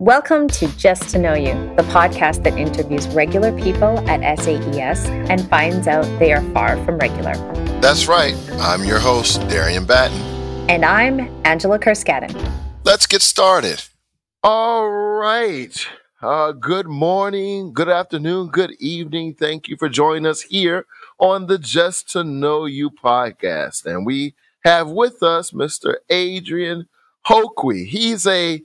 Welcome to Just to Know You, the podcast that interviews regular people at SAES and finds out they are far from regular. That's right. I'm your host, Darian Batten. And I'm Angela Kerskaden. Let's get started. All right. Uh, good morning, good afternoon, good evening. Thank you for joining us here on the Just to Know You podcast. And we have with us Mr. Adrian Hoquee. He's a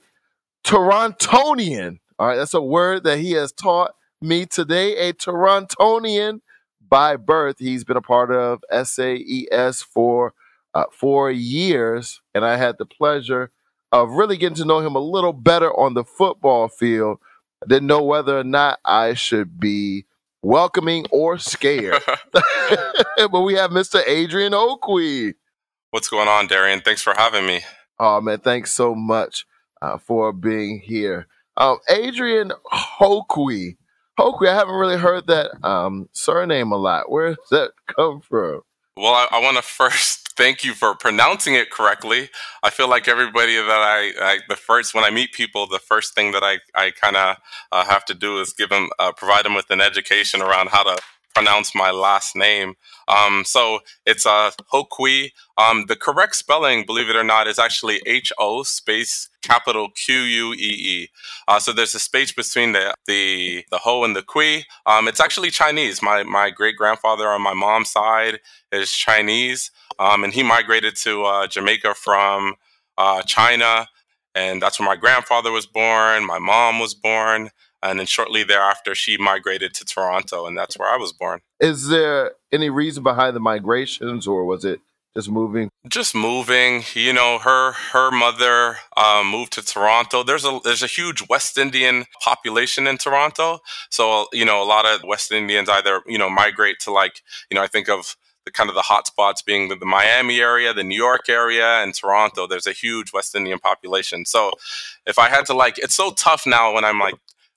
Torontonian. All right, that's a word that he has taught me today. A Torontonian by birth. He's been a part of SAES for uh, four years, and I had the pleasure of really getting to know him a little better on the football field. I didn't know whether or not I should be welcoming or scared. but we have Mr. Adrian Hoquee. What's going on, Darian? Thanks for having me. Oh man, thanks so much uh, for being here. Um, Adrian Hoquee. Hoquee, I haven't really heard that um, surname a lot. Where does that come from? Well, I, I want to first thank you for pronouncing it correctly. I feel like everybody that I, I the first when I meet people, the first thing that I, I kind of uh, have to do is give them uh, provide them with an education around how to pronounce my last name. Um, so it's uh, Hoquee. Um, the correct spelling, believe it or not, is actually H O space capital Q U E E. Uh, so there's a space between the the the Ho and the Qui. Um, it's actually Chinese. My my great grandfather on my mom's side is Chinese, um, and he migrated to uh, Jamaica from uh, China, and that's where my grandfather was born. My mom was born and then shortly thereafter she migrated to toronto and that's where i was born is there any reason behind the migrations or was it just moving just moving you know her her mother uh, moved to toronto there's a there's a huge west indian population in toronto so you know a lot of west indians either you know migrate to like you know i think of the kind of the hot spots being the, the Miami area, the New York area, and Toronto. There's a huge West Indian population. So if I had to like, it's so tough now when I'm like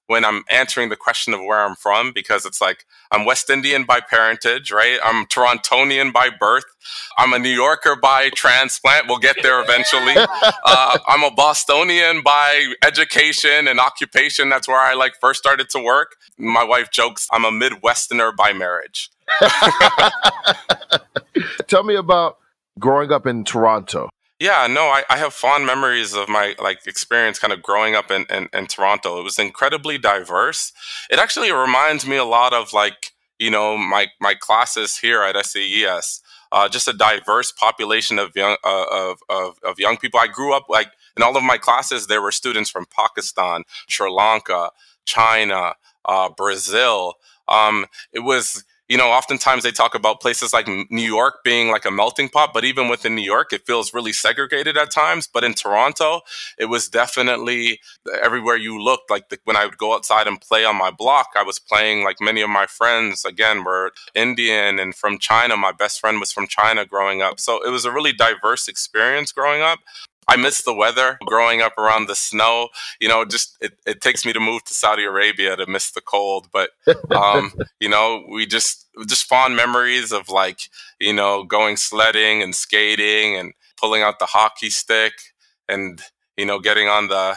when I'm answering the question of where I'm from because it's like I'm West Indian by parentage, right? I'm Torontonian by birth. I'm a New Yorker by transplant. We'll get there eventually. uh, I'm a Bostonian by education and occupation. That's where I like first started to work. My wife jokes I'm a Midwesterner by marriage. Tell me about growing up in Toronto. Yeah, no, I, I have fond memories of my like experience kind of growing up in, in, in Toronto. It was incredibly diverse. It actually reminds me a lot of like, you know, my my classes here at SAES. Uh, just a diverse population of young uh, of, of, of young people. I grew up like in all of my classes. There were students from Pakistan, Sri Lanka, China, uh, Brazil. Um, it was you know, oftentimes they talk about places like New York being like a melting pot, but even within New York, it feels really segregated at times. But in Toronto, it was definitely everywhere you looked. Like the, when I would go outside and play on my block, I was playing like many of my friends, again, were Indian and from China. My best friend was from China growing up. So it was a really diverse experience growing up. I miss the weather growing up around the snow. You know, just it, it takes me to move to Saudi Arabia to miss the cold. But um, you know, we just just fond memories of like, you know, going sledding and skating and pulling out the hockey stick and, you know, getting on the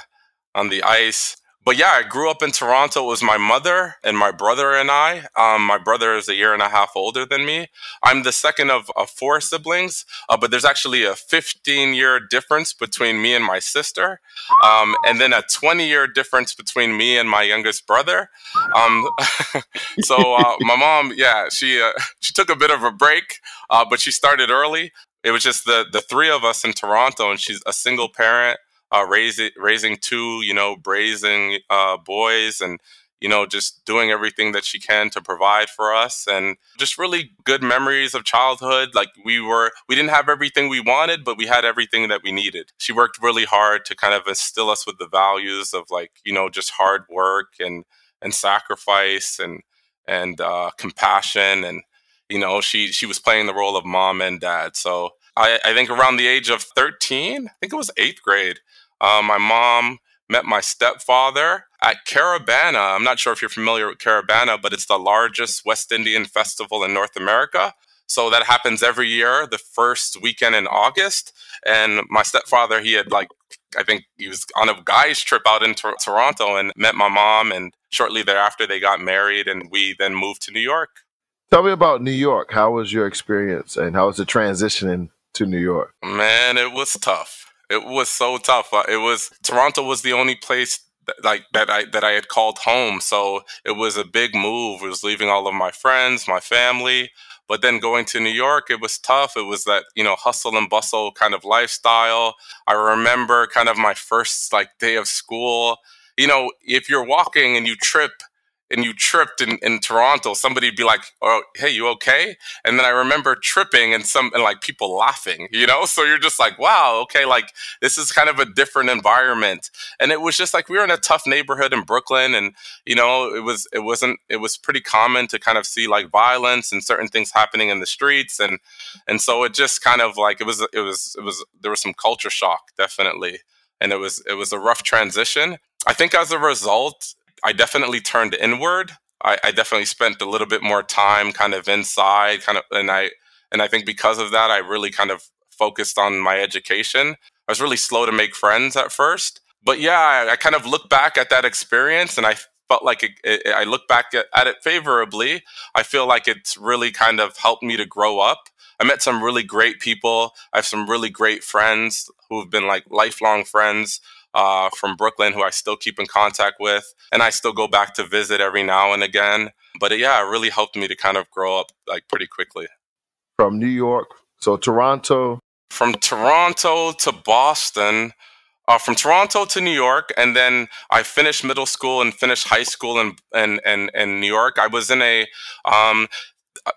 on the ice but yeah, I grew up in Toronto. It was my mother and my brother and I. Um, my brother is a year and a half older than me. I'm the second of, of four siblings, uh, but there's actually a 15 year difference between me and my sister, um, and then a 20 year difference between me and my youngest brother. Um, so uh, my mom, yeah, she uh, she took a bit of a break, uh, but she started early. It was just the the three of us in Toronto, and she's a single parent uh, raising raising two, you know, brazen uh, boys, and you know, just doing everything that she can to provide for us, and just really good memories of childhood. Like we were, we didn't have everything we wanted, but we had everything that we needed. She worked really hard to kind of instill us with the values of like, you know, just hard work and and sacrifice and and uh, compassion and you know she she was playing the role of mom and dad so I, I think around the age of 13 i think it was eighth grade uh, my mom met my stepfather at Caribana. I'm not sure if you're familiar with Caribana, but it's the largest West Indian festival in North America. So that happens every year, the first weekend in August. And my stepfather, he had like I think he was on a guy's trip out in Toronto and met my mom. And shortly thereafter, they got married, and we then moved to New York. Tell me about New York. How was your experience, and how was the transitioning to New York? Man, it was tough. It was so tough. Uh, it was Toronto was the only place like that I that I had called home. So it was a big move. It was leaving all of my friends, my family. But then going to New York, it was tough. It was that, you know, hustle and bustle kind of lifestyle. I remember kind of my first like day of school. You know, if you're walking and you trip and you tripped in, in Toronto, somebody'd be like, "Oh, hey, you okay?" And then I remember tripping and some and like people laughing, you know. So you're just like, "Wow, okay, like this is kind of a different environment." And it was just like we were in a tough neighborhood in Brooklyn, and you know, it was it wasn't it was pretty common to kind of see like violence and certain things happening in the streets, and and so it just kind of like it was it was it was there was some culture shock definitely, and it was it was a rough transition. I think as a result, I definitely turned inward. I, I, definitely spent a little bit more time kind of inside, kind of, and I and I think because of that, I really kind of focused on my education. I was really slow to make friends at first, but yeah, I, I kind of look back at that experience, and I felt like it, it, I look back at, at it favorably. I feel like it's really kind of helped me to grow up. I met some really great people. I have some really great friends who've been like lifelong friends uh, from Brooklyn who I still keep in contact with, and I still go back to visit every now and again. But yeah, it really helped me to kind of grow up like pretty quickly. From New York, so Toronto. From Toronto to Boston. Uh, from Toronto to New York, and then I finished middle school and finished high school in in in, in New York. I was in a um,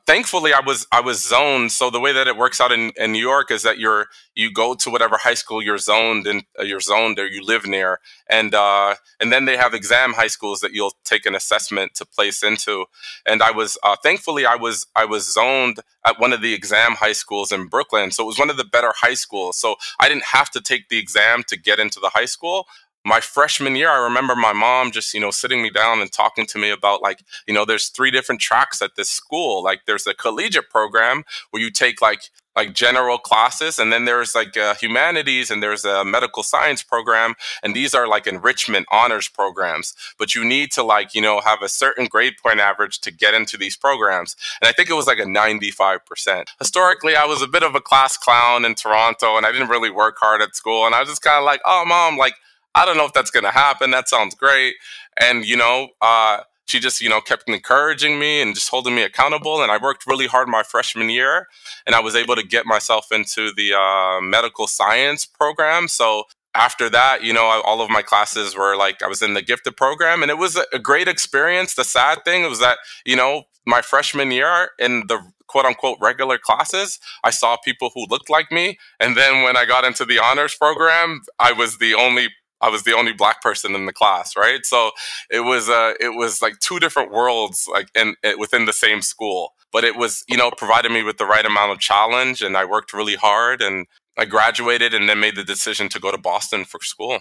thankfully I was I was zoned. So the way that it works out in, in New York is that you're you go to whatever high school you're zoned and uh, you're zoned or you live near, and uh, and then they have exam high schools that you'll take an assessment to place into. And I was uh, thankfully I was I was zoned at one of the exam high schools in Brooklyn, so it was one of the better high schools. So I didn't have to take the exam to get into the high school my freshman year, I remember my mom just, you know, sitting me down and talking to me about like, you know, there's three different tracks at this school. Like there's a collegiate program where you take like like general classes and then there's like uh, humanities and there's a medical science program and these are like enrichment honors programs. But you need to like you know have a certain grade point average to get into these programs. And i think it was like a 95% historically i was a bit of a class clown in toronto and i didn't really work hard at school and i was just kind of like oh mom like I don't know if that's going to happen. That sounds great. And, you know, uh, she just, you know, kept encouraging me and just holding me accountable. And I worked really hard my freshman year and I was able to get myself into the uh, medical science program. So after that, you know, all of my classes were like, I was in the gifted program and it was a great experience. The sad thing was that, you know, my freshman year in the quote unquote regular classes, I saw people who looked like me. And then when I got into the honors program, I was the only I was the only black person in the class, right? So it was uh, it was like two different worlds, like in, in within the same school. But it was, you know, provided me with the right amount of challenge, and I worked really hard, and I graduated, and then made the decision to go to Boston for school.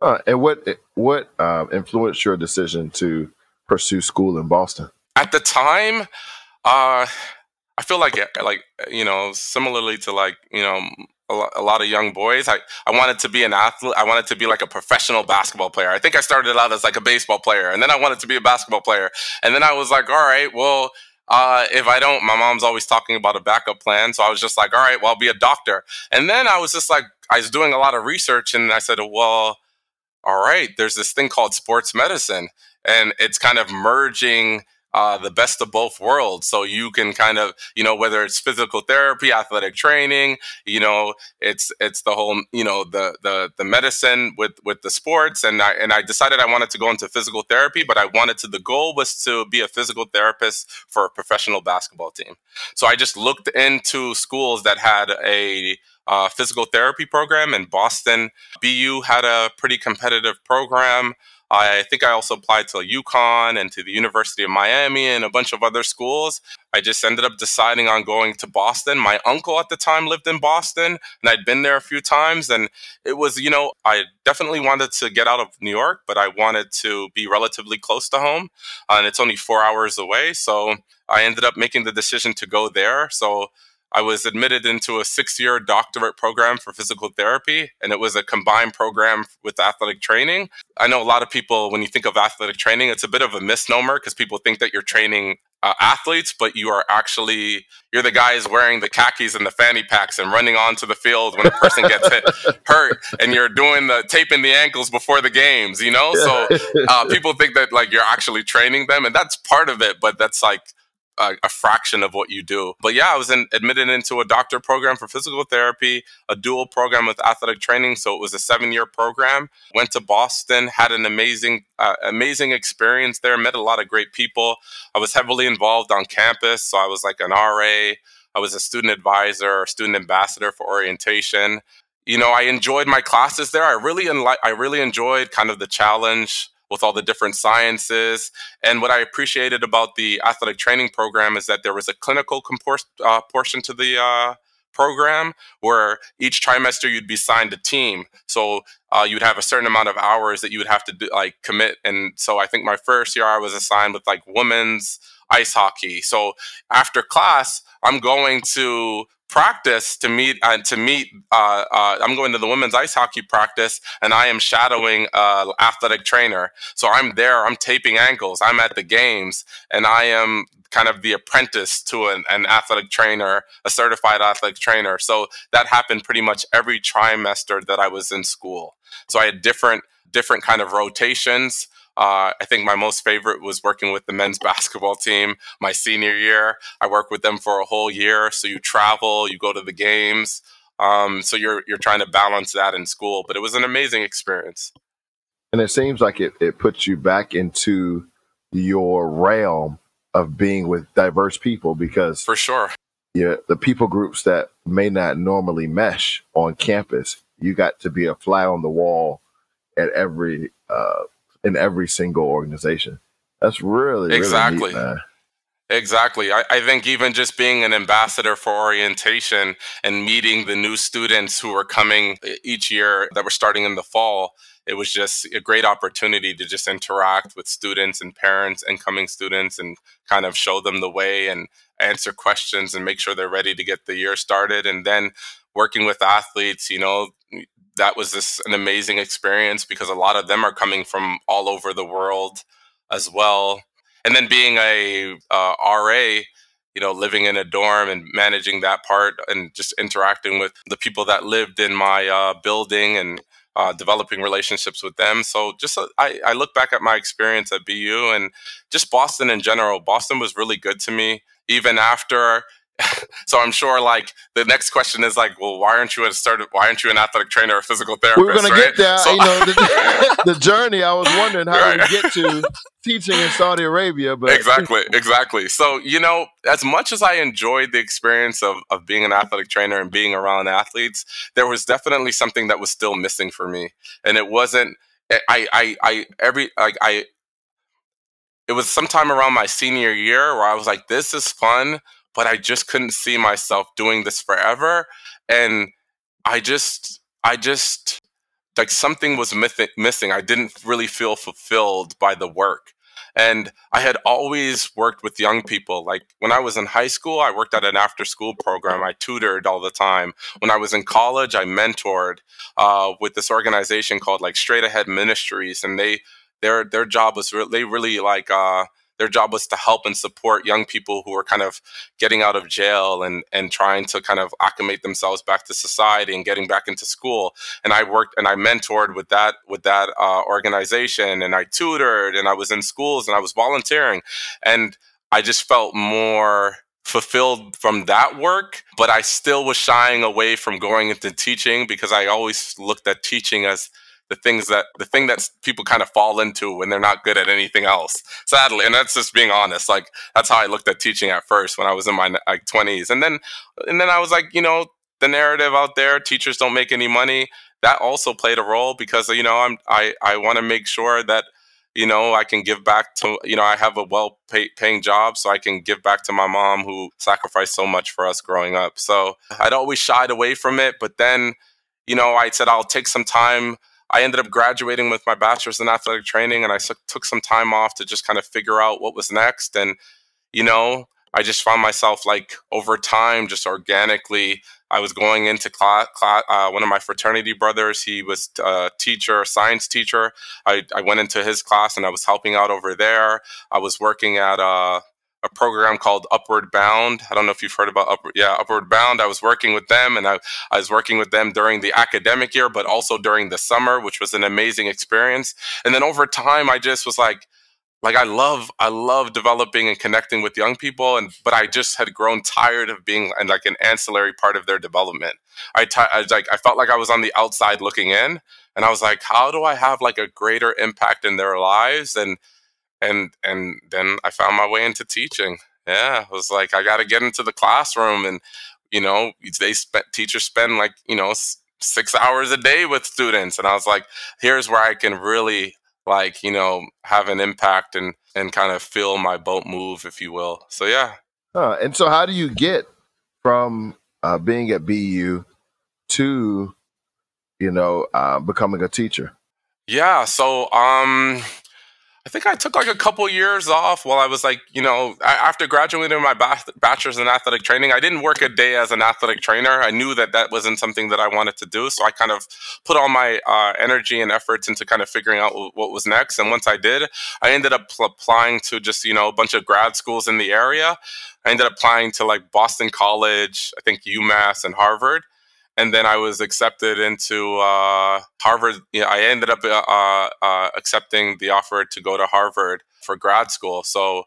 Uh, and what what uh, influenced your decision to pursue school in Boston? At the time, uh, I feel like like you know, similarly to like you know a lot of young boys. I, I wanted to be an athlete. I wanted to be like a professional basketball player. I think I started out as like a baseball player, and then I wanted to be a basketball player. And then I was like, all right, well, uh, if I don't, my mom's always talking about a backup plan. So I was just like, all right, well, I'll be a doctor. And then I was just like, I was doing a lot of research, and I said, well, all right, there's this thing called sports medicine, and it's kind of merging uh, the best of both worlds. So you can kind of, you know, whether it's physical therapy, athletic training, you know, it's it's the whole, you know, the the the medicine with with the sports. And I and I decided I wanted to go into physical therapy, but I wanted to. The goal was to be a physical therapist for a professional basketball team. So I just looked into schools that had a uh, physical therapy program in Boston. BU had a pretty competitive program. I think I also applied to UConn and to the University of Miami and a bunch of other schools. I just ended up deciding on going to Boston. My uncle at the time lived in Boston, and I'd been there a few times. And it was, you know, I definitely wanted to get out of New York, but I wanted to be relatively close to home. And it's only four hours away. So I ended up making the decision to go there. So I was admitted into a six year doctorate program for physical therapy, and it was a combined program with athletic training. I know a lot of people, when you think of athletic training, it's a bit of a misnomer because people think that you're training uh, athletes, but you are actually you're the guys wearing the khakis and the fanny packs and running onto the field when a person gets hit hurt, and you're doing the taping the ankles before the games. You know, so uh, people think that like you're actually training them, and that's part of it, but that's like a, a, fraction of what you do. But yeah, I was in, admitted into a doctor program for physical therapy, a dual program with athletic training. So it was a seven year program. Went to Boston, had an amazing, uh, amazing experience there. Met a lot of great people. I was heavily involved on campus, so I was like an RA. I was a student advisor, student ambassador for orientation. You know, I enjoyed my classes there. I really, enli- I really enjoyed kind of the challenge with all the different sciences. And what I appreciated about the athletic training program is that there was a clinical compor- uh, portion to the uh, program where each trimester you'd be signed a team. So uh, you'd have a certain amount of hours that you would have to do, like commit. And so I think my first year I was assigned with like women's ice hockey. So after class, I'm going to practice to meet uh, to meet uh, uh, i'm going to the women's ice hockey practice and i am shadowing an athletic trainer. So i'm there i'm taping ankles i'm at the games and i am kind of the apprentice to an, an athletic trainer a certified athletic trainer. So that happened pretty much every trimester that i was in school. So i had different different kind of rotations uh, I think my most favorite was working with the men's basketball team my senior year. I worked with them for a whole year. So you travel, you go to the games. Um, so you're you're trying to balance that in school, but it was an amazing experience. And it seems like it, it puts you back into your realm of being with diverse people because for sure yeah the people groups that may not normally mesh on campus you got to be a fly on the wall at every uh, in every single organization. That's really exactly. Really neat, Exactly. I, I, think even just being an ambassador for orientation and meeting the new students who were coming each year that were starting in the fall, it was just a great opportunity to just interact with students and parents, incoming students, and kind of show them the way and answer questions and make sure they're ready to get the year started. And then working with athletes, you know, that was this an amazing experience because a lot of them are coming from all over the world as well. And then being a uh, RA, you know, living in a dorm and managing that part and just interacting with the people that lived in my uh, building and uh, developing relationships with them. So just uh, I, I look back at my experience at BU and just Boston in general. Boston was really good to me, even after so I'm sure like the next question is like, well, why aren't you a started? Why aren't you an athletic trainer or physical therapist? We are gonna right? get there. So, you know, the, the, journey. I was wondering how right. we get to teaching in Saudi Arabia, but exactly, exactly. So you know, as much as I enjoyed the experience of of being an athletic trainer and being around athletes, there was definitely something that was still missing for me, and it wasn't. Eh, I I I every like I. It was sometime around my senior year where I was like, "This is fun." But I just couldn't see myself doing this forever. And I just, I just, like something was missing. I didn't really feel fulfilled by the work. And I had always worked with young people. Like when I was in high school, I worked at an after school program. I tutored all the time. When I was in college, I mentored uh, with this organization called like Straight Ahead Ministries. And they, their, their job was re- they really like, uh, their job was to help and support young people who were kind of getting out of jail and and trying to kind of acclimate themselves back to society and getting back into school. And I worked and I mentored with that with that uh, organization, and I tutored, and I was in schools, and I was volunteering, and I just felt more fulfilled from that work, but I still was shying away from going into teaching because I always looked at teaching as the things that the thing that people kind of fall into when they're not good at anything else sadly and that's just being honest like that's how i looked at teaching at first when i was in my like 20s and then and then i was like you know the narrative out there teachers don't make any money that also played a role because you know i'm i i want to make sure that you know i can give back to you know i have a well pay, paying job so i can give back to my mom who sacrificed so much for us growing up so i'd always shied away from it but then you know i said i'll take some time I ended up graduating with my bachelor's in athletic training, and I took some time off to just kind of figure out what was next. And you know, I just found myself like over time, just organically, I was going into class. uh, one of my fraternity brothers, he was a teacher, science teacher. I, I went into his class and I was helping out over there. I was working at a, uh, a program called Upward Bound. I don't know if you've heard about Upward, yeah, Upward Bound. I was working with them and I, I was working with them during the academic year, but also during the summer, which was an amazing experience. And then over time, I just was like, like I love I love developing and connecting with young people and but I just had grown tired of being and like an ancillary part of their development. I, t- I like I felt like I was on the outside looking in and I was like how do I have like a greater impact in their lives and and and then I found my way into teaching. Yeah, it was like I got to get into the classroom and you know they spent teachers spend like you know 6 hours a day with students and I was like here's where I can really like you know have an impact and and kind of feel my boat move if you will so yeah huh. and so how do you get from uh, being at bu to you know uh, becoming a teacher yeah so um I think I took like a couple years off while I was like, you know, after graduating my bachelor's in athletic training, I didn't work a day as an athletic trainer. I knew that that wasn't something that I wanted to do. So I kind of put all my uh, energy and efforts into kind of figuring out what was next. And once I did, I ended up applying to just, you know, a bunch of grad schools in the area. I ended up applying to like Boston College, I think UMass and Harvard and then I was accepted into uh, Harvard. You know, I ended up uh, uh, uh, accepting the offer to go to Harvard for grad school. So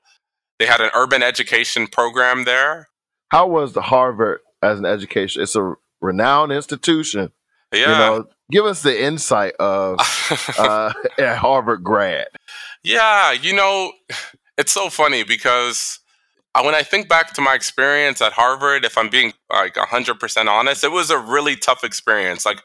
they had an urban education program there. How was the Harvard as an education? It's a renowned institution. Yeah. You know, give us the insight of uh, a Harvard grad. Yeah, you know, it's so funny because uh, when I think back to my experience at Harvard, if I'm being like 100% honest, it was a really tough experience. Like,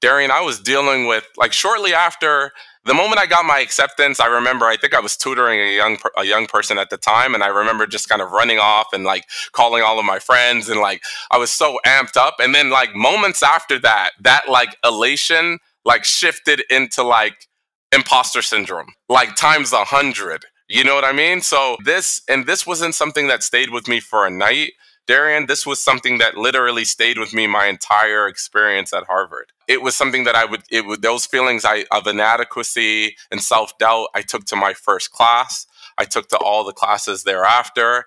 Darian, I was dealing with, like, shortly after the moment I got my acceptance, I remember I think I was tutoring a young a young person at the time, and I remember just kind of running off and like calling all of my friends, and like I was so amped up. And then like moments after that, that like elation like shifted into like imposter syndrome, like times a hundred. You know what I mean? So this and this wasn't something that stayed with me for a night. Darian, this was something that literally stayed with me my entire experience at Harvard. It was something that I would it would those feelings I, of inadequacy and self-doubt I took to my first class. I took to all the classes thereafter.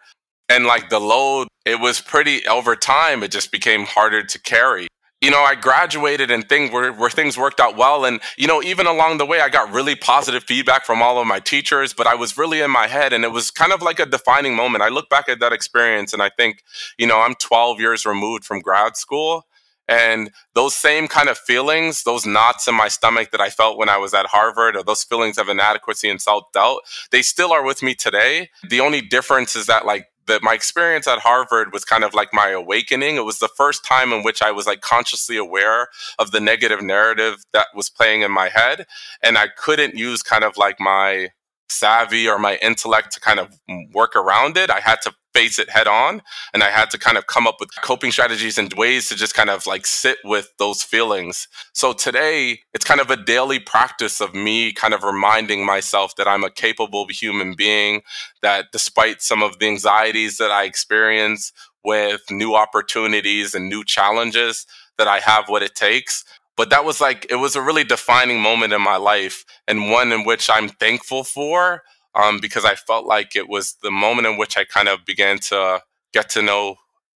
And like the load, it was pretty over time, it just became harder to carry you know, I graduated and things where, where things worked out well. And, you know, even along the way, I got really positive feedback from all of my teachers, but I was really in my head and it was kind of like a defining moment. I look back at that experience and I think, you know, I'm 12 years removed from grad school. And those same kind of feelings, those knots in my stomach that I felt when I was at Harvard, or those feelings of inadequacy and self doubt, they still are with me today. The only difference is that, like, that my experience at Harvard was kind of like my awakening. It was the first time in which I was like consciously aware of the negative narrative that was playing in my head. And I couldn't use kind of like my savvy or my intellect to kind of work around it. I had to face it head on and I had to kind of come up with coping strategies and ways to just kind of like sit with those feelings. So today it's kind of a daily practice of me kind of reminding myself that I'm a capable human being that despite some of the anxieties that I experience with new opportunities and new challenges that I have what it takes but that was like it was a really defining moment in my life and one in which i'm thankful for um, because i felt like it was the moment in which i kind of began to get to know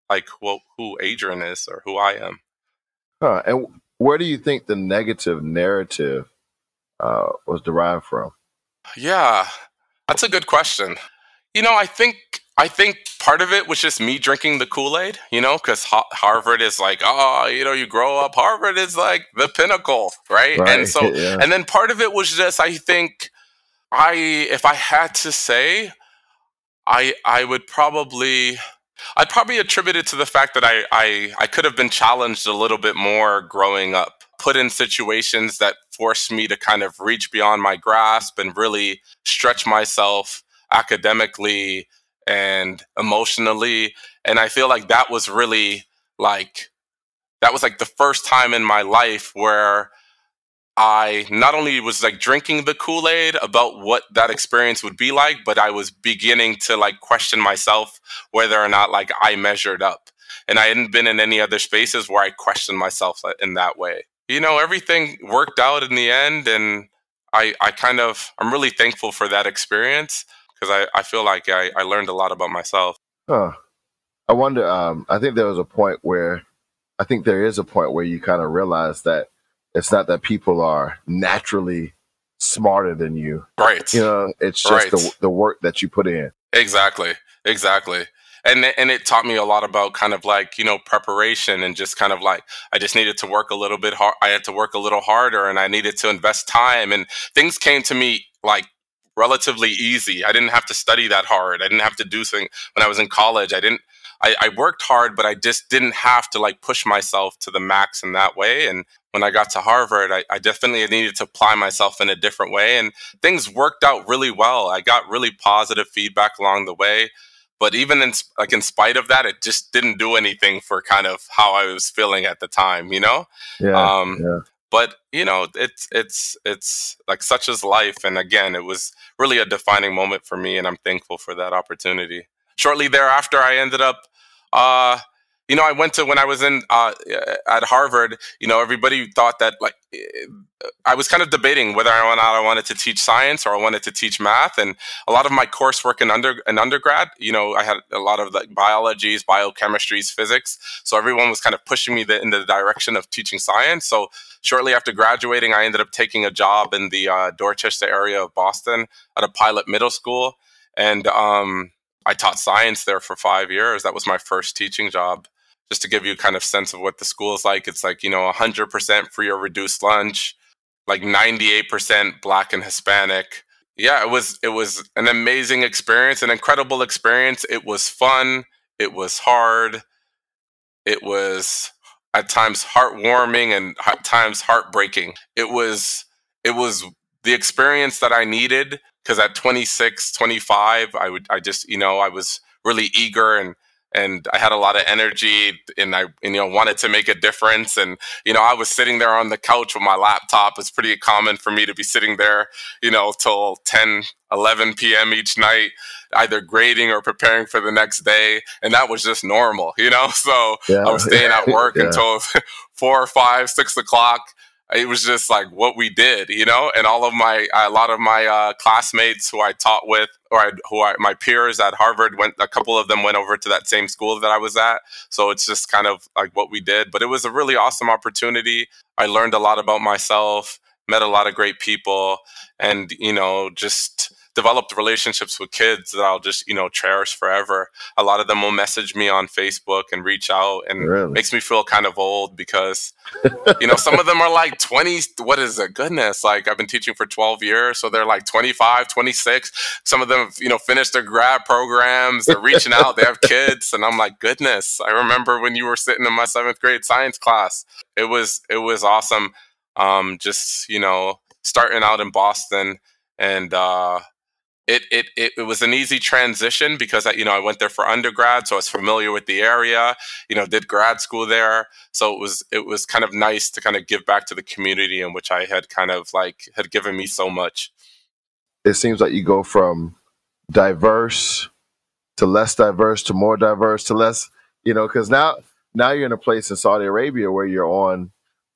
like who, who adrian is or who i am huh. and where do you think the negative narrative uh, was derived from yeah that's a good question you know i think I think part of it was just me drinking the Kool Aid, you know, because ha- Harvard is like, oh, you know, you grow up, Harvard is like the pinnacle, right? right. And so, yeah. and then part of it was just, I think, I, if I had to say, I, I would probably, I'd probably attribute it to the fact that I, I, I could have been challenged a little bit more growing up, put in situations that forced me to kind of reach beyond my grasp and really stretch myself academically and emotionally. And I feel like that was really like, that was like the first time in my life where I not only was like drinking the Kool Aid about what that experience would be like, but I was beginning to like question myself whether or not like I measured up. And I hadn't been in any other spaces where I questioned myself in that way. You know, everything worked out in the end. And I, I kind of, I'm really thankful for that experience because I, I feel like I, I learned a lot about myself. Huh. I wonder, um, I think there was a point where, I think there is a point where you kind of realize that it's not that people are naturally smarter than you. Right. You know, it's just right. the the work that you put in. Exactly. Exactly. And and it taught me a lot about kind of like, you know, preparation and just kind of like I just needed to work a little bit hard. I had to work a little harder and I needed to invest time and things came to me like relatively easy. I didn't have to study that hard. I didn't have to do things when I was in college. I didn't I, I, worked hard, but I just didn't have to like push myself to the max in that way. And when I got to Harvard, I, I, definitely needed to apply myself in a different way. And things worked out really well. I got really positive feedback along the way. But even in like in spite of that, it just didn't do anything for kind of how I was feeling at the time, you know? Yeah. Um, yeah. But you know, it's it's it's like such as life. And again, it was really a defining moment for me, and I'm thankful for that opportunity. Shortly thereafter, I ended up uh, you know, I went to when I was in uh, at Harvard. You know, everybody thought that like eh, I was kind of debating whether or not I wanted to teach science or I wanted to teach math. And a lot of my coursework in under in undergrad, you know, I had a lot of like biologies, biochemistries, physics. So everyone was kind of pushing me the, in the direction of teaching science. So shortly after graduating, I ended up taking a job in the uh, Dorchester area of Boston at a pilot middle school, and um, I taught science there for five years. That was my first teaching job. Just to give you kind of sense of what the school is like, it's like, you know, 100% free or reduced lunch, like 98% black and Hispanic. Yeah, it was it was an amazing experience, an incredible experience. It was fun, it was hard. It was at times heartwarming and at times heartbreaking. It was it was the experience that I needed because at 26 25 i would i just you know i was really eager and and I had a lot of energy and I and, you know wanted to make a difference and you know I was sitting there on the couch with my laptop it's pretty common for me to be sitting there you know till 10 11 p.m. each night either grading or preparing for the next day and that was just normal you know so yeah. I was staying at work yeah. until four or five six o'clock it was just like what we did, you know. And all of my, a lot of my uh, classmates who I taught with, or I, who I, my peers at Harvard went. A couple of them went over to that same school that I was at. So it's just kind of like what we did. But it was a really awesome opportunity. I learned a lot about myself, met a lot of great people, and you know, just developed relationships with kids that I'll just, you know, cherish forever. A lot of them will message me on Facebook and reach out and really? makes me feel kind of old because, you know, some of them are like 20, what is it? Goodness. Like I've been teaching for 12 years. So they're like 25, 26. Some of them, you know, finished their grad programs. They're reaching out. They have kids. And I'm like, goodness. I remember when you were sitting in my seventh grade science class. It was, it was awesome. Um, just, you know, starting out in Boston and, uh, it, it, it, it was an easy transition because I, you know I went there for undergrad, so I was familiar with the area. You know, did grad school there, so it was it was kind of nice to kind of give back to the community in which I had kind of like had given me so much. It seems like you go from diverse to less diverse to more diverse to less, you know, because now now you're in a place in Saudi Arabia where you're on,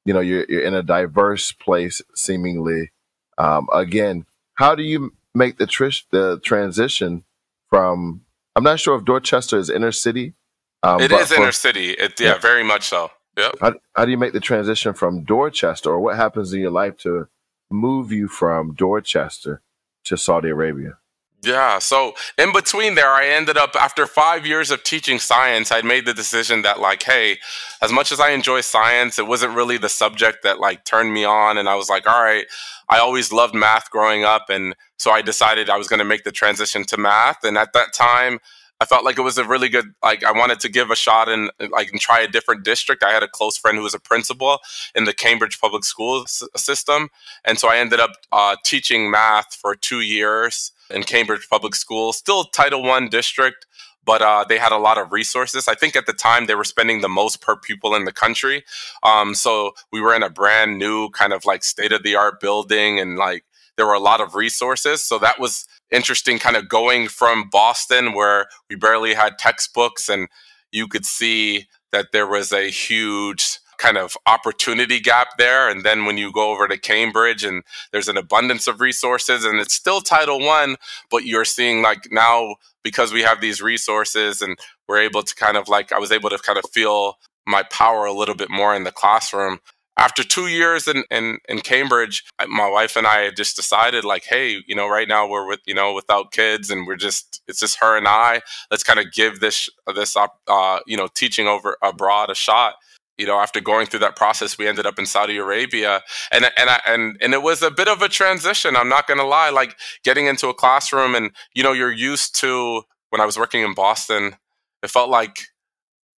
you know, you're you're in a diverse place seemingly. Um, again, how do you make the tr- the transition from. I'm not sure if Dorchester is inner city. Um, it is for, inner city. It, yeah, yeah, very much so. Yep. How, how do you make the transition from Dorchester, or what happens in your life to move you from Dorchester to Saudi Arabia? Yeah. So in between there, I ended up after five years of teaching science, I'd made the decision that like, hey, as much as I enjoy science, it wasn't really the subject that like turned me on. And I was like, all right, I always loved math growing up, and so I decided I was going to make the transition to math. And at that time, I felt like it was a really good like I wanted to give a shot and like and try a different district. I had a close friend who was a principal in the Cambridge public school s- system, and so I ended up uh, teaching math for two years in Cambridge public school, still Title One district, but uh, they had a lot of resources. I think at the time they were spending the most per pupil in the country. Um, so we were in a brand new kind of like state of the art building, and like there were a lot of resources. So that was interesting, kind of going from Boston, where we barely had textbooks, and you could see that there was a huge kind of opportunity gap there. And then when you go over to cambridge and there's an abundance of resources and it's still title one but you're seeing like now because we have these resources and we're able to kind of like i was able to kind of feel my power a little bit more in the classroom. After two years in, in, in Cambridge, my wife and I just decided like, hey, you know, right now we're with, you know, without kids and we're just, it's just her and I, let's kind of give this, this, uh, you know, teaching over abroad a shot you know, after going through that process, we ended up in Saudi Arabia, and and I, and and it was a bit of a transition. I'm not gonna lie, like getting into a classroom, and you know, you're used to when I was working in Boston, it felt like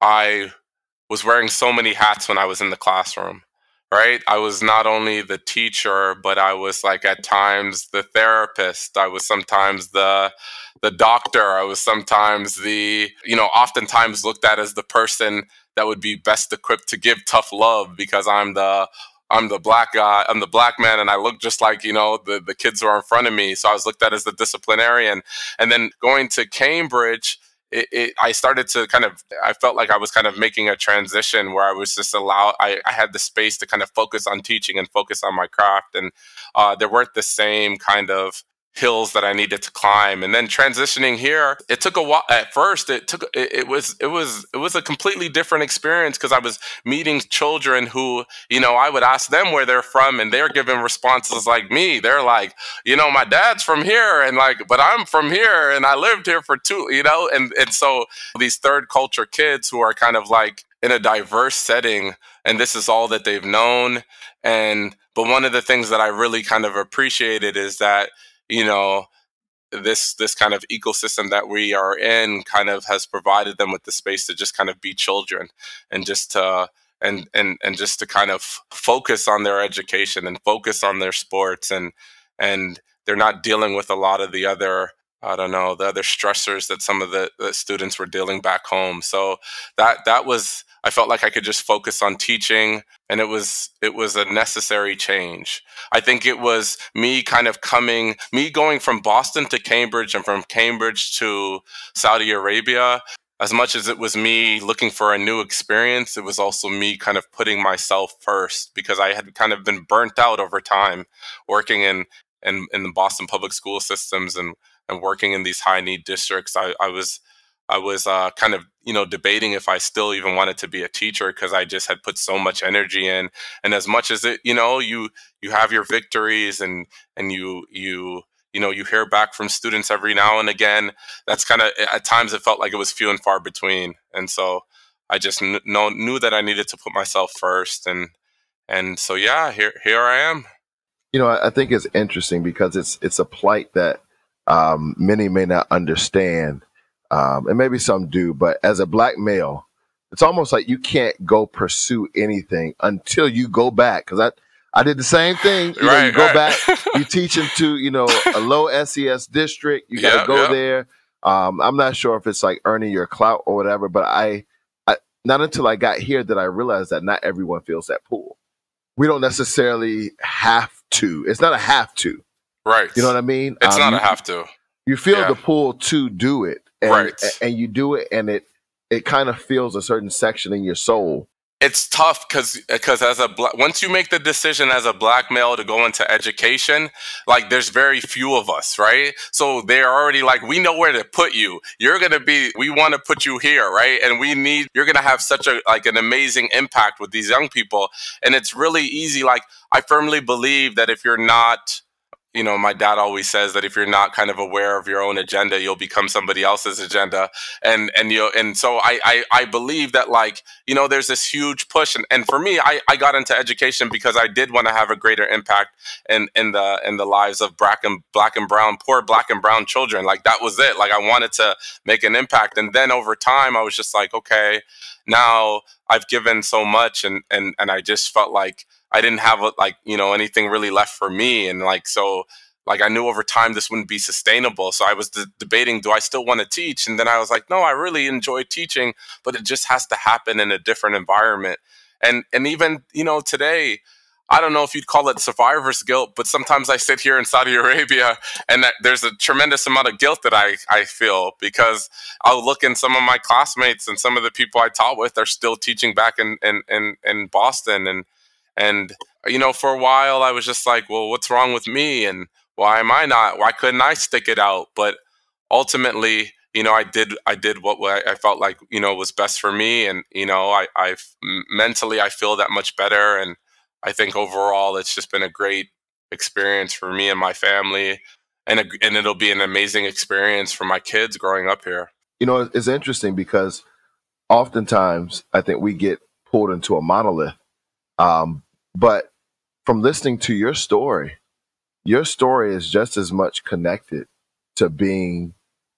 I was wearing so many hats when I was in the classroom. Right, I was not only the teacher, but I was like at times the therapist. I was sometimes the the doctor. I was sometimes the you know, oftentimes looked at as the person that would be best equipped to give tough love because I'm the I'm the black guy, I'm the black man, and I look just like, you know, the, the kids who are in front of me. So I was looked at as the disciplinarian. And then going to Cambridge, it, it, I started to kind of, I felt like I was kind of making a transition where I was just allowed, I, I had the space to kind of focus on teaching and focus on my craft. And uh, there weren't the same kind of hills that I needed to climb. And then transitioning here, it took a while. At first, it took it, it was it was it was a completely different experience because I was meeting children who you know I would ask them where they're from, and they're giving responses like me. They're like, you know, my dad's from here, and like, but I'm from here, and I lived here for two, you know, and and so these third culture kids who are kind of like in a diverse setting and this is all that they've known and but one of the things that i really kind of appreciated is that you know this this kind of ecosystem that we are in kind of has provided them with the space to just kind of be children and just to and and and just to kind of focus on their education and focus on their sports and and they're not dealing with a lot of the other I don't know the other stressors that some of the, the students were dealing back home. So that that was I felt like I could just focus on teaching and it was it was a necessary change. I think it was me kind of coming me going from Boston to Cambridge and from Cambridge to Saudi Arabia as much as it was me looking for a new experience, it was also me kind of putting myself first because I had kind of been burnt out over time working in in, in the Boston public school systems and and working in these high need districts. I, I was I was uh, kind of you know debating if I still even wanted to be a teacher because I just had put so much energy in. And as much as it, you know, you you have your victories and and you you you know you hear back from students every now and again. That's kind of at times it felt like it was few and far between. And so I just kn- know, knew that I needed to put myself first. And and so yeah, here here I am. You know, I think it's interesting because it's it's a plight that um, many may not understand um, and maybe some do, but as a black male, it's almost like you can't go pursue anything until you go back. Because I, I did the same thing. You, right, know, you go right. back, you teach into you know a low SES district. You got to yep, go yep. there. Um, I'm not sure if it's like earning your clout or whatever, but I, I, not until I got here did I realize that not everyone feels that pull. We don't necessarily have to. It's not a have to. Right. You know what I mean? It's um, not you, a have to. You feel yeah. the pull to do it and, right. and you do it and it it kind of feels a certain section in your soul it's tough because because as a black once you make the decision as a black male to go into education like there's very few of us right so they're already like we know where to put you you're gonna be we want to put you here right and we need you're gonna have such a like an amazing impact with these young people and it's really easy like i firmly believe that if you're not you know, my dad always says that if you're not kind of aware of your own agenda, you'll become somebody else's agenda. And and you and so I, I I believe that like, you know, there's this huge push. And, and for me, I, I got into education because I did want to have a greater impact in, in the in the lives of black and black and brown, poor black and brown children. Like that was it. Like I wanted to make an impact. And then over time I was just like, okay, now I've given so much and and and I just felt like I didn't have uh, like you know anything really left for me, and like so like I knew over time this wouldn't be sustainable. So I was de- debating, do I still want to teach? And then I was like, no, I really enjoy teaching, but it just has to happen in a different environment. And and even you know today, I don't know if you'd call it survivor's guilt, but sometimes I sit here in Saudi Arabia and there's a tremendous amount of guilt that I, I feel because I'll look in some of my classmates and some of the people I taught with are still teaching back in, in, in, in Boston. And, and, you know, for a while I was just like, well, what's wrong with me? And why am I not? Why couldn't I stick it out? But ultimately, you know, I did, I did what I felt like, you know, was best for me. And, you know, I, I mentally, I feel that much better. And, I think overall it's just been a great experience for me and my family, and a, and it'll be an amazing experience for my kids growing up here. You know, it's interesting because oftentimes I think we get pulled into a monolith, um, but from listening to your story, your story is just as much connected to being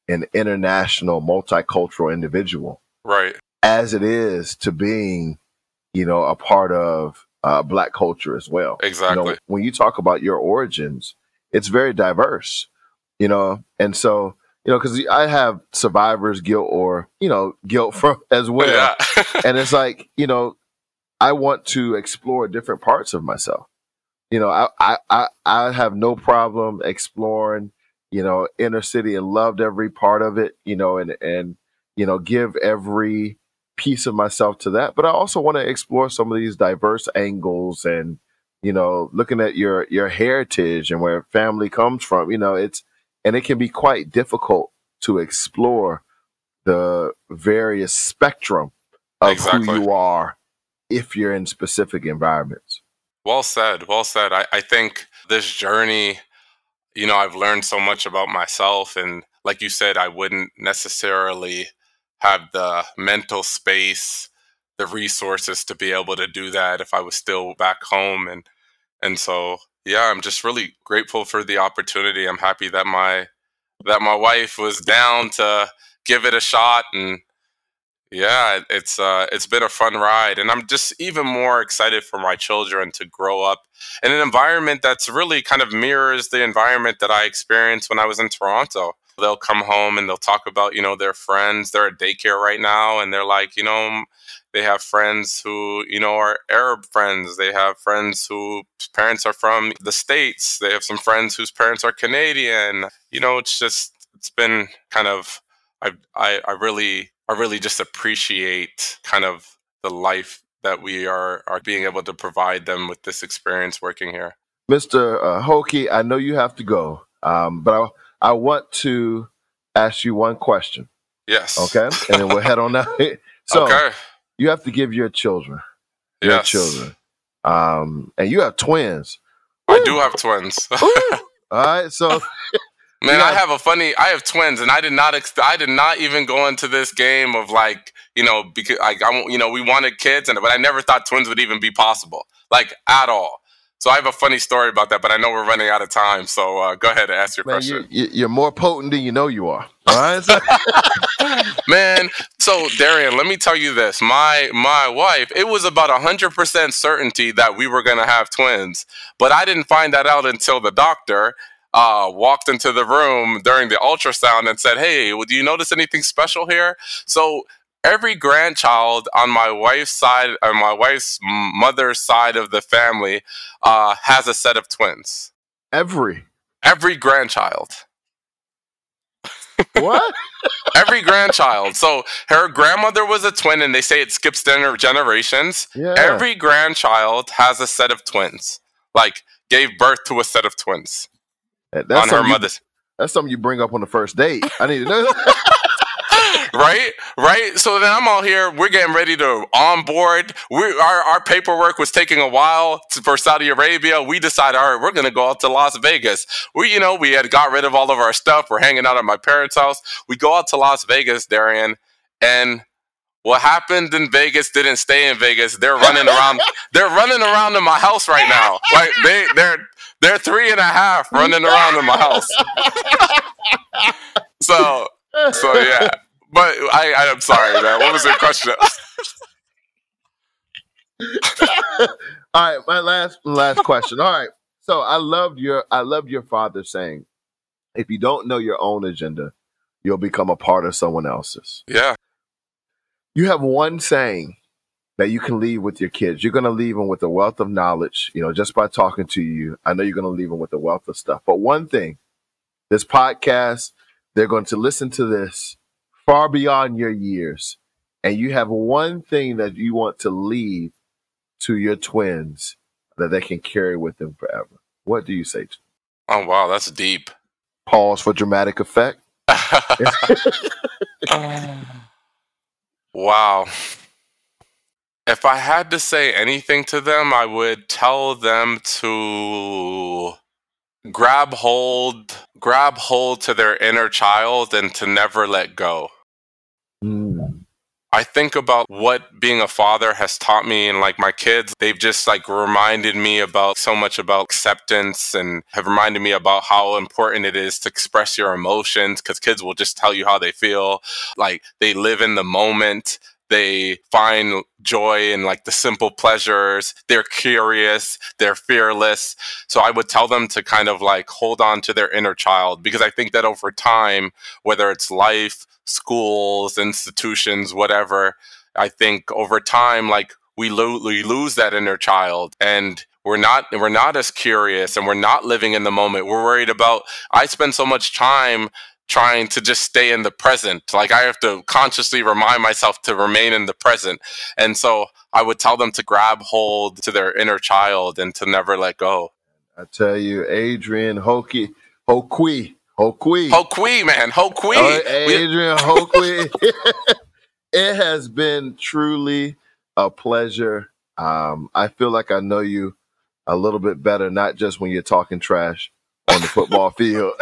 an international, multicultural individual, right, as it is to being, you know, a part of uh, black culture as well. Exactly. You know, when you talk about your origins, it's very diverse, you know, and so you know because I have survivor's guilt or you know guilt from as well, yeah. and it's like you know I want to explore different parts of myself. You know, I I I, I have no problem exploring you know inner city and loved every part of it. You know, and and you know give every piece of myself to that, but I also want to explore some of these diverse angles and you know looking at your your heritage and where family comes from. You know, it's and it can be quite difficult to explore the various spectrum of exactly. who you are if you're in specific environments. Well said. Well said. I, I think this journey, you know, I've learned so much about myself. And like you said, I wouldn't necessarily have the mental space, the resources to be able to do that if I was still back home and and so yeah, I'm just really grateful for the opportunity. I'm happy that my that my wife was down to give it a shot and yeah, it's uh, it's been a fun ride, and I'm just even more excited for my children to grow up in an environment that's really kind of mirrors the environment that I experienced when I was in Toronto. They'll come home and they'll talk about you know their friends they're at daycare right now and they're like you know they have friends who you know are arab friends they have friends whose parents are from the states they have some friends whose parents are canadian. You know it's just it's been kind of i i, I really i really just appreciate kind of the life that we are are being able to provide them with this experience working here mr uh, Hoquee, i know you have to go um, but I, I want to ask you one question. Yes. Okay. And then we'll head on out. so okay. you have to give your children, your yes. children, um, and you have twins. I do have twins. All right. So. Man, I have a funny. I have twins, and I did not. Ex- I did not even go into this game of like, you know, because like I, you know, we wanted kids, and but I never thought twins would even be possible, like at all. So I have a funny story about that, but I know we're running out of time. So uh, go ahead and ask your Man, question. You, are more potent than you know you are. All right, man. So Darian, let me tell you this: my my wife, it was about hundred percent certainty that we were going to have twins, but I didn't find that out until the doctor uh, walked into the room during the ultrasound and said, "Hey, well, do you notice anything special here?" So every grandchild on my wife's side, on my wife's mother's side of the family, uh, has a set of twins. Every. Every grandchild. What? Every grandchild. So her grandmother was a twin, and they say it skips generations. Yeah. Every grandchild has a set of twins. Like gave birth to a set of twins. That's on her mother's. That's something you bring up on the first date. I need to know. right? Right? So then I'm all here. We're getting ready to onboard. We our, our paperwork was taking a while to, for Saudi Arabia. We decided, all right, we're going to go out to Las Vegas. We, you know, we had got rid of all of our stuff. We're hanging out at my parents' house. We go out to Las Vegas, Darian, and what happened in Vegas didn't stay in Vegas. They're running around. they're running around in my house right now. Like they, they're they're three and a half running around in my house. so so yeah. But I, I am sorry, man. What was your question? All right, my last last question. All right, So I loved your I loved your father saying, if you don't know your own agenda, you'll become a part of someone else's. Yeah. You have one saying that you can leave with your kids. You're going to leave them with a wealth of knowledge, you know, just by talking to you. I know you're going to leave them with a wealth of stuff. But one thing, this podcast, they're going to listen to this far beyond your years. And you have one thing that you want to leave to your twins that they can carry with them forever. What do you say to them? Oh wow, that's deep. Pause for dramatic effect. wow. If I had to say anything to them, I would tell them to grab hold grab hold to their inner child and to never let go. Mm. I think about what being a father has taught me and like my kids, they've just like reminded me about so much about acceptance and have reminded me about how important it is to express your emotions because kids will just tell you how they feel. Like they live in the moment. They find joy in like the simple pleasures. They're curious. They're fearless. So I would tell them to kind of like hold on to their inner child because I think that over time, whether it's life, schools, institutions, whatever, I think over time, like we, lo- we lose that inner child and we're not we're not as curious and we're not living in the moment we're worried about i spend so much time trying to just stay in the present. Like I have to consciously remind myself to remain in the present. And so I would tell them to grab hold to their inner child and to never let go. I tell you, Adrian Hokie, Hoqui, Hoqui. Hoqui, man, Hoqui. Oh, Adrian Hoqui. it has been truly a pleasure. Um, I feel like I know you a little bit better, not just when you're talking trash on the football field.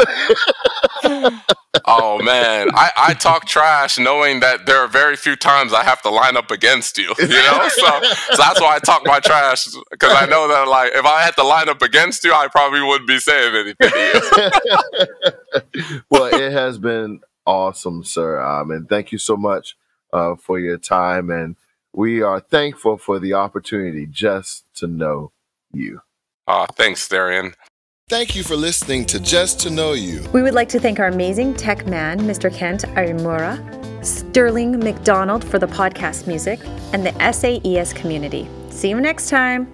oh man, I, I talk trash knowing that there are very few times I have to line up against you. You know, so, so that's why I talk my trash because I know that like if I had to line up against you, I probably wouldn't be saying anything. well, it has been awesome, sir, um, and thank you so much uh, for your time, and we are thankful for the opportunity just to know you. Uh, thanks, Darian. Thank you for listening to Just to Know You. We would like to thank our amazing tech man, Mr. Kent Arimura, Sterling McDonald for the podcast music, and the SAES community. See you next time.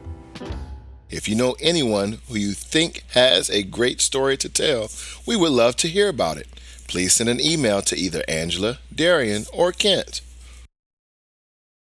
If you know anyone who you think has a great story to tell, we would love to hear about it. Please send an email to either Angela, Darian, or Kent.